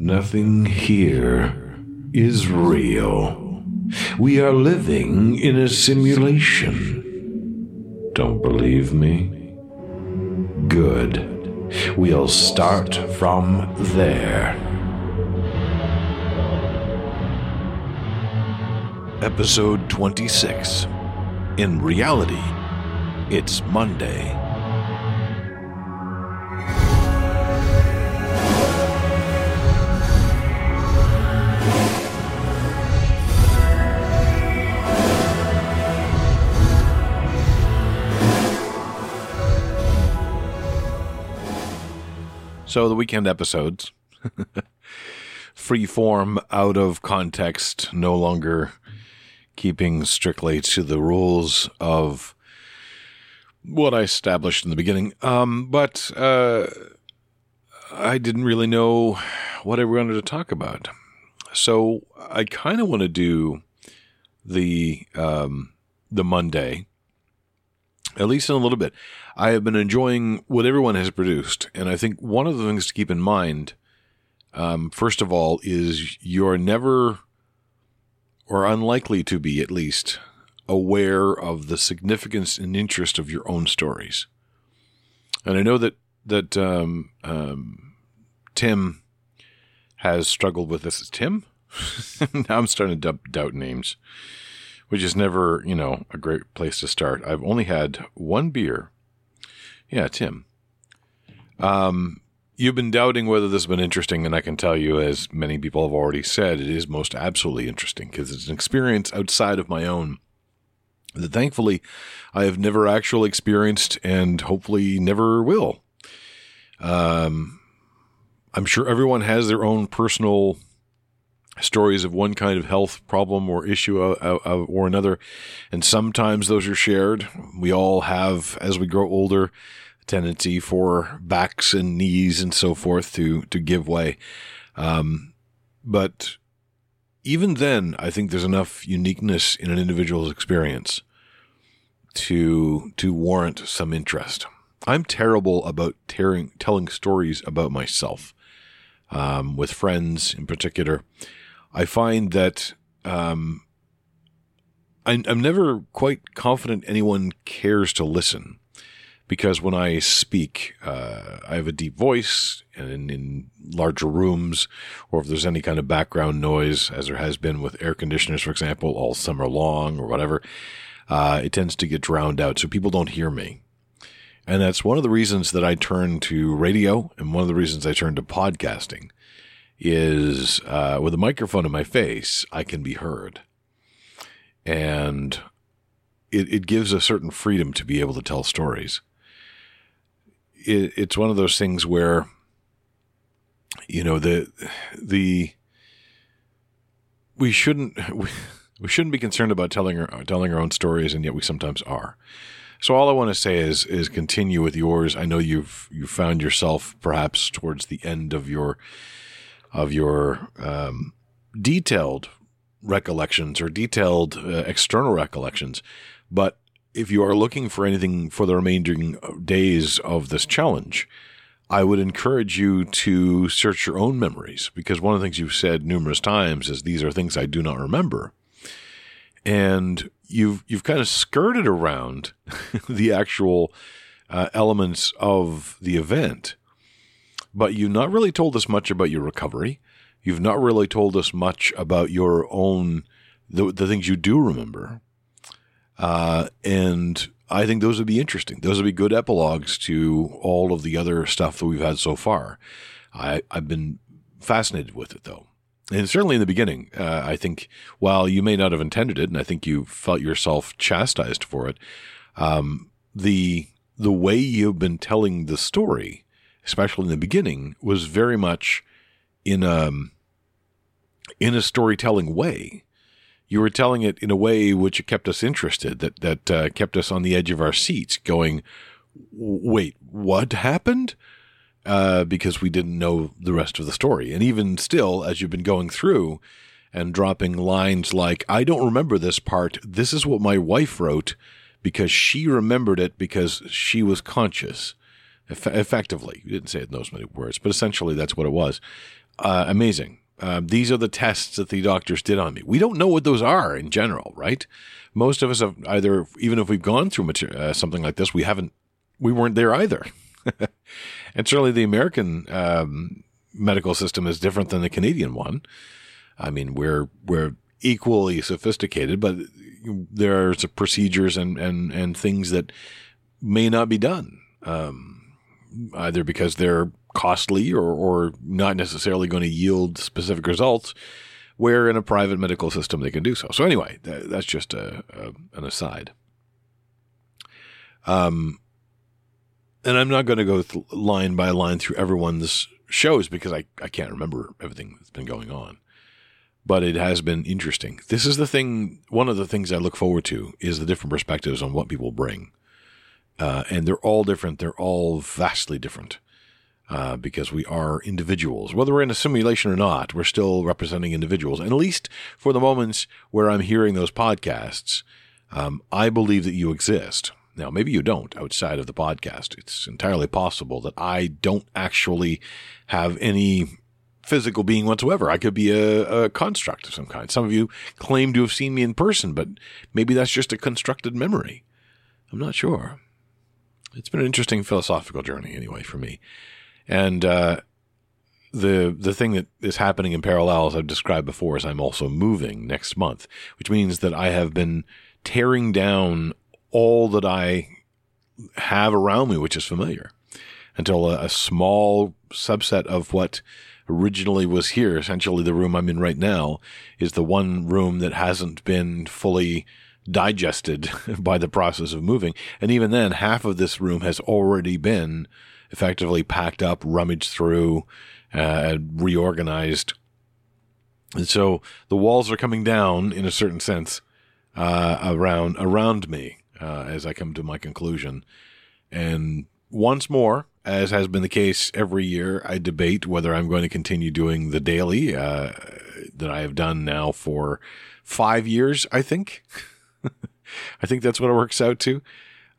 Nothing here is real. We are living in a simulation. Don't believe me? Good. We'll start from there. Episode 26. In reality, it's Monday. So the weekend episodes, free form, out of context, no longer keeping strictly to the rules of what I established in the beginning. Um, but uh, I didn't really know what I wanted to talk about, so I kind of want to do the um, the Monday, at least in a little bit. I have been enjoying what everyone has produced, and I think one of the things to keep in mind, um, first of all, is you're never, or unlikely to be at least, aware of the significance and interest of your own stories. And I know that that um, um, Tim has struggled with this. Is Tim? now I'm starting to doubt names, which is never, you know, a great place to start. I've only had one beer yeah, Tim. Um, you've been doubting whether this has been interesting, and I can tell you, as many people have already said, it is most absolutely interesting because it's an experience outside of my own that thankfully I have never actually experienced and hopefully never will. Um, I'm sure everyone has their own personal stories of one kind of health problem or issue uh, uh, uh, or another. And sometimes those are shared. We all have, as we grow older, a tendency for backs and knees and so forth to, to give way. Um, but even then, I think there's enough uniqueness in an individual's experience to, to warrant some interest. I'm terrible about tearing, telling stories about myself. Um, with friends in particular. I find that um, I, I'm never quite confident anyone cares to listen because when I speak, uh, I have a deep voice, and in, in, larger rooms, or if there's any kind of background noise, as there has been with air conditioners, for example, all summer long or whatever, uh, it tends to get drowned out, so people don't hear me. And that's one of the reasons that I turn to radio, and one of the reasons I turn to podcasting is uh, with a microphone in my face, I can be heard. And it, it gives a certain freedom to be able to tell stories. It, it's one of those things where, you know, the, the, we shouldn't, we, we shouldn't be concerned about telling our, telling our own stories, and yet we sometimes are. So all I want to say is is continue with yours. I know you've you found yourself perhaps towards the end of your of your um, detailed recollections or detailed uh, external recollections. But if you are looking for anything for the remaining days of this challenge, I would encourage you to search your own memories because one of the things you've said numerous times is these are things I do not remember. And you've you've kind of skirted around the actual uh, elements of the event but you've not really told us much about your recovery. You've not really told us much about your own the, the things you do remember. Uh, and I think those would be interesting. Those would be good epilogues to all of the other stuff that we've had so far. I, I've been fascinated with it though. And certainly in the beginning, uh, I think while you may not have intended it, and I think you felt yourself chastised for it, um, the the way you've been telling the story especially in the beginning, was very much in a in a storytelling way. You were telling it in a way which kept us interested, that that uh, kept us on the edge of our seats, going, "Wait, what happened?" Uh, because we didn't know the rest of the story. And even still, as you've been going through and dropping lines like, "I don't remember this part. This is what my wife wrote." Because she remembered it because she was conscious Eff- effectively, you didn't say it in those many words, but essentially that's what it was. uh, amazing. Uh, these are the tests that the doctors did on me. We don't know what those are in general, right? Most of us have either, even if we've gone through uh, something like this, we haven't, we weren't there either. and certainly the American um, medical system is different than the Canadian one. I mean, we're we're equally sophisticated, but there there's procedures and and and things that may not be done, um, either because they're costly or or not necessarily going to yield specific results. Where in a private medical system they can do so. So anyway, that, that's just a, a, an aside. Um, and I'm not going to go th- line by line through everyone's shows because I, I can't remember everything that's been going on. But it has been interesting. This is the thing, one of the things I look forward to is the different perspectives on what people bring. Uh, and they're all different. They're all vastly different uh, because we are individuals. Whether we're in a simulation or not, we're still representing individuals. And at least for the moments where I'm hearing those podcasts, um, I believe that you exist. Now, maybe you don't outside of the podcast. It's entirely possible that I don't actually have any physical being whatsoever. I could be a, a, construct of some kind. Some of you claim to have seen me in person, but maybe that's just a constructed memory. I'm not sure. It's been an interesting philosophical journey, anyway, for me. And uh, the the thing that is happening in parallel, as I've described before, is I'm also moving next month, which means that I have been tearing down all that I have around me, which is familiar, until a, a small subset of what originally was here, essentially the room I'm in right now, is the one room that hasn't been fully digested by the process of moving. And even then, half of this room has already been effectively packed up, rummaged through, uh, reorganized. And so the walls are coming down in a certain sense uh, around around me uh, as I come to my conclusion. And once more, as has been the case every year, I debate whether I'm going to continue doing the daily uh, that I have done now for five years, I think. I think that's what it works out to.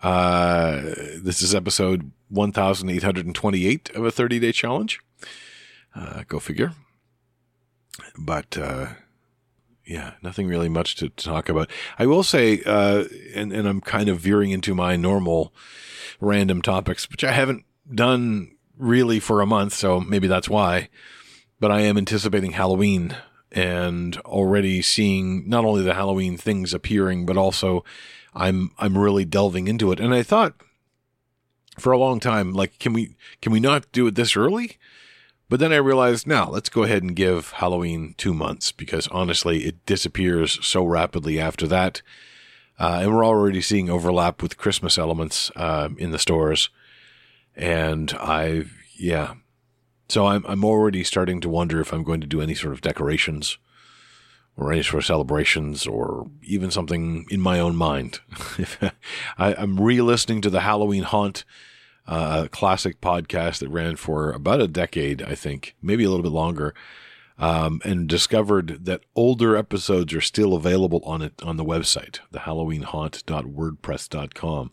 Uh, this is episode 1828 of a 30 day challenge. Uh, go figure. But, uh, yeah, nothing really much to, talk about. I will say, uh, and, and I'm kind of veering into my normal random topics, which I haven't done really for a month, so maybe that's why. But I am anticipating Halloween and already seeing not only the Halloween things appearing, but also I'm I'm really delving into it. And I thought for a long time, like, can we can we not do it this early? But then I realized, now let's go ahead and give Halloween two months because honestly, it disappears so rapidly after that. Uh, and we're already seeing overlap with Christmas elements uh, in the stores. And I, yeah. So I'm, I'm already starting to wonder if I'm going to do any sort of decorations or any sort of celebrations or even something in my own mind. I, I'm re listening to the Halloween Haunt uh, classic podcast that ran for about a decade, I think, maybe a little bit longer, um, and discovered that older episodes are still available on it on the website, the HalloweenHaunt.wordpress.com,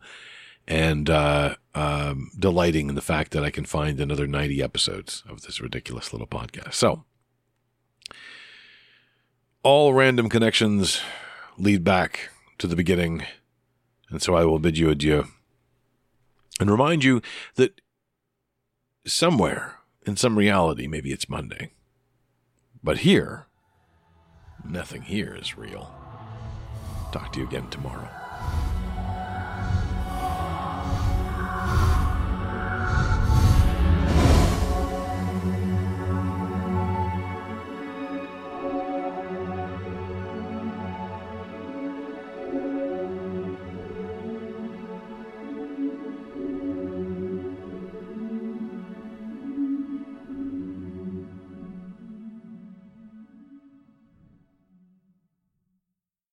and uh, um, delighting in the fact that I can find another 90 episodes of this ridiculous little podcast. So, all random connections lead back to the beginning, and so I will bid you adieu and remind you that somewhere in some reality, maybe it's Monday, but here, nothing here is real. Talk to you again tomorrow.